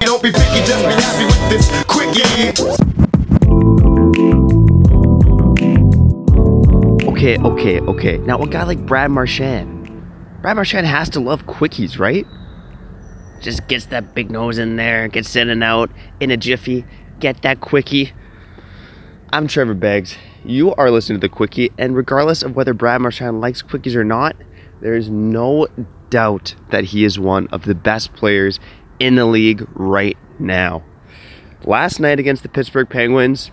Don't be picky, just be happy with this quickie. Okay, okay, okay. Now, a guy like Brad Marchand, Brad Marchand has to love quickies, right? Just gets that big nose in there, gets in and out in a jiffy, get that quickie. I'm Trevor Beggs. You are listening to the quickie, and regardless of whether Brad Marchand likes quickies or not, there is no doubt that he is one of the best players in the league right now. Last night against the Pittsburgh Penguins,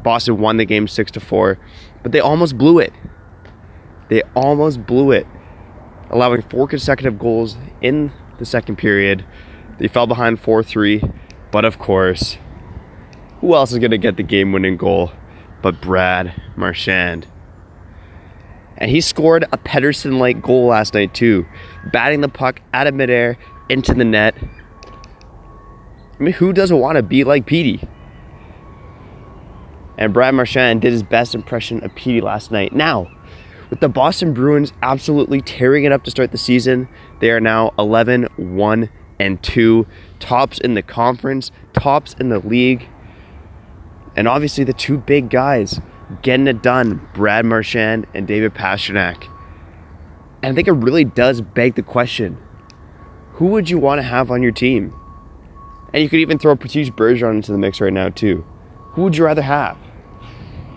Boston won the game 6 to 4, but they almost blew it. They almost blew it, allowing four consecutive goals in the second period. They fell behind 4 3, but of course, who else is going to get the game winning goal but Brad Marchand? And he scored a Pettersson like goal last night, too, batting the puck out of midair into the net. I mean, who doesn't want to be like Petey? And Brad Marchand did his best impression of Petey last night. Now, with the Boston Bruins absolutely tearing it up to start the season, they are now 11 1 and 2, tops in the conference, tops in the league. And obviously, the two big guys getting it done Brad Marchand and David Pastrnak. And I think it really does beg the question who would you want to have on your team? And you could even throw Patrice Bergeron into the mix right now, too. Who would you rather have?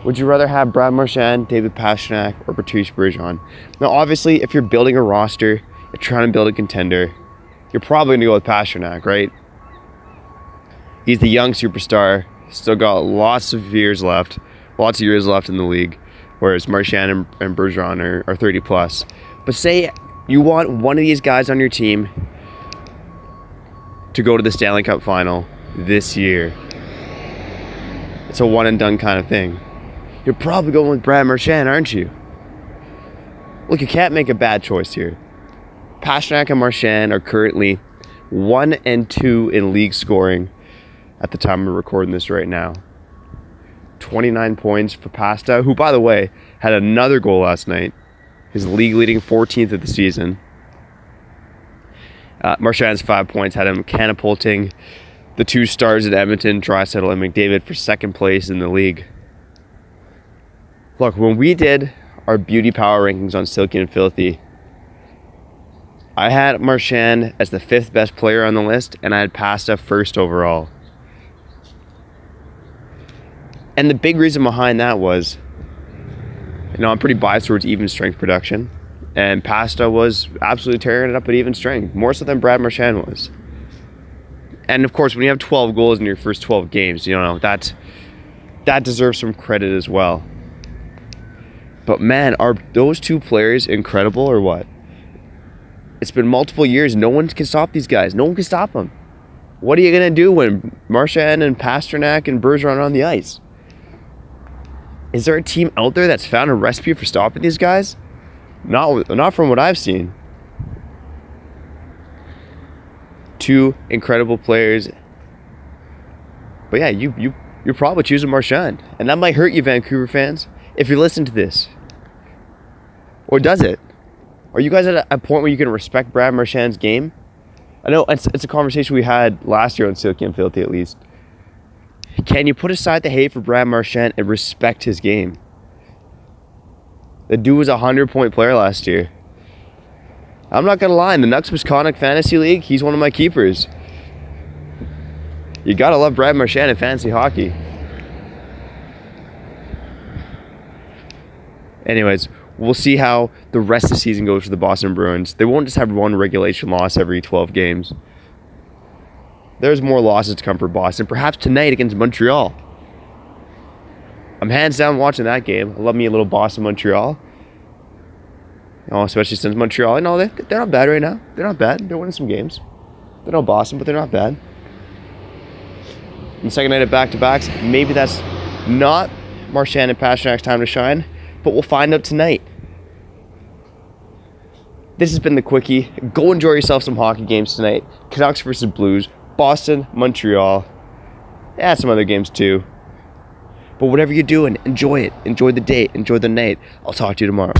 Would you rather have Brad Marchand, David Pastrnak, or Patrice Bergeron? Now, obviously, if you're building a roster, you're trying to build a contender, you're probably going to go with Pastrnak, right? He's the young superstar, still got lots of years left, lots of years left in the league, whereas Marchand and, and Bergeron are, are 30 plus. But say you want one of these guys on your team to go to the Stanley Cup final this year. It's a one and done kind of thing. You're probably going with Brad Marchand, aren't you? Look, you can't make a bad choice here. Pastrnak and Marchand are currently one and two in league scoring at the time of recording this right now. 29 points for Pasta, who, by the way, had another goal last night. His league leading 14th of the season. Uh, Marchand's five points had him catapulting the two stars at Edmonton, Draisaitl and McDavid, for second place in the league. Look, when we did our beauty power rankings on Silky and Filthy, I had Marchand as the fifth best player on the list, and I had Pasta first overall. And the big reason behind that was, you know, I'm pretty biased towards even strength production. And Pasta was absolutely tearing it up at even strength, more so than Brad Marchand was. And of course, when you have 12 goals in your first 12 games, you know, that, that deserves some credit as well. But man, are those two players incredible or what? It's been multiple years. No one can stop these guys. No one can stop them. What are you going to do when Marchand and Pastrnak and Bergeron are on the ice? Is there a team out there that's found a recipe for stopping these guys? Not, not from what I've seen. Two incredible players. But yeah, you you you're probably choosing Marchand, and that might hurt you, Vancouver fans, if you listen to this. Or does it? Are you guys at a point where you can respect Brad Marchand's game? I know it's, it's a conversation we had last year on Silky and Filthy, at least. Can you put aside the hate for Brad Marchand and respect his game? The dude was a 100 point player last year. I'm not going to lie, in the Nucks Misconduct Fantasy League, he's one of my keepers. You got to love Brad Marchand in fantasy hockey. Anyways, we'll see how the rest of the season goes for the Boston Bruins. They won't just have one regulation loss every 12 games. There's more losses to come for Boston, perhaps tonight against Montreal. I'm hands down watching that game. I love me a little Boston Montreal. You know, especially since Montreal, you know, they, they're not bad right now. They're not bad. They're winning some games. They're not Boston, but they're not bad. And second night of back to backs, maybe that's not Marchand and Pastrnak's time to shine, but we'll find out tonight. This has been the quickie. Go enjoy yourself some hockey games tonight. Canucks versus Blues, Boston, Montreal. Yeah, some other games too. But whatever you're doing, enjoy it. Enjoy the day. Enjoy the night. I'll talk to you tomorrow.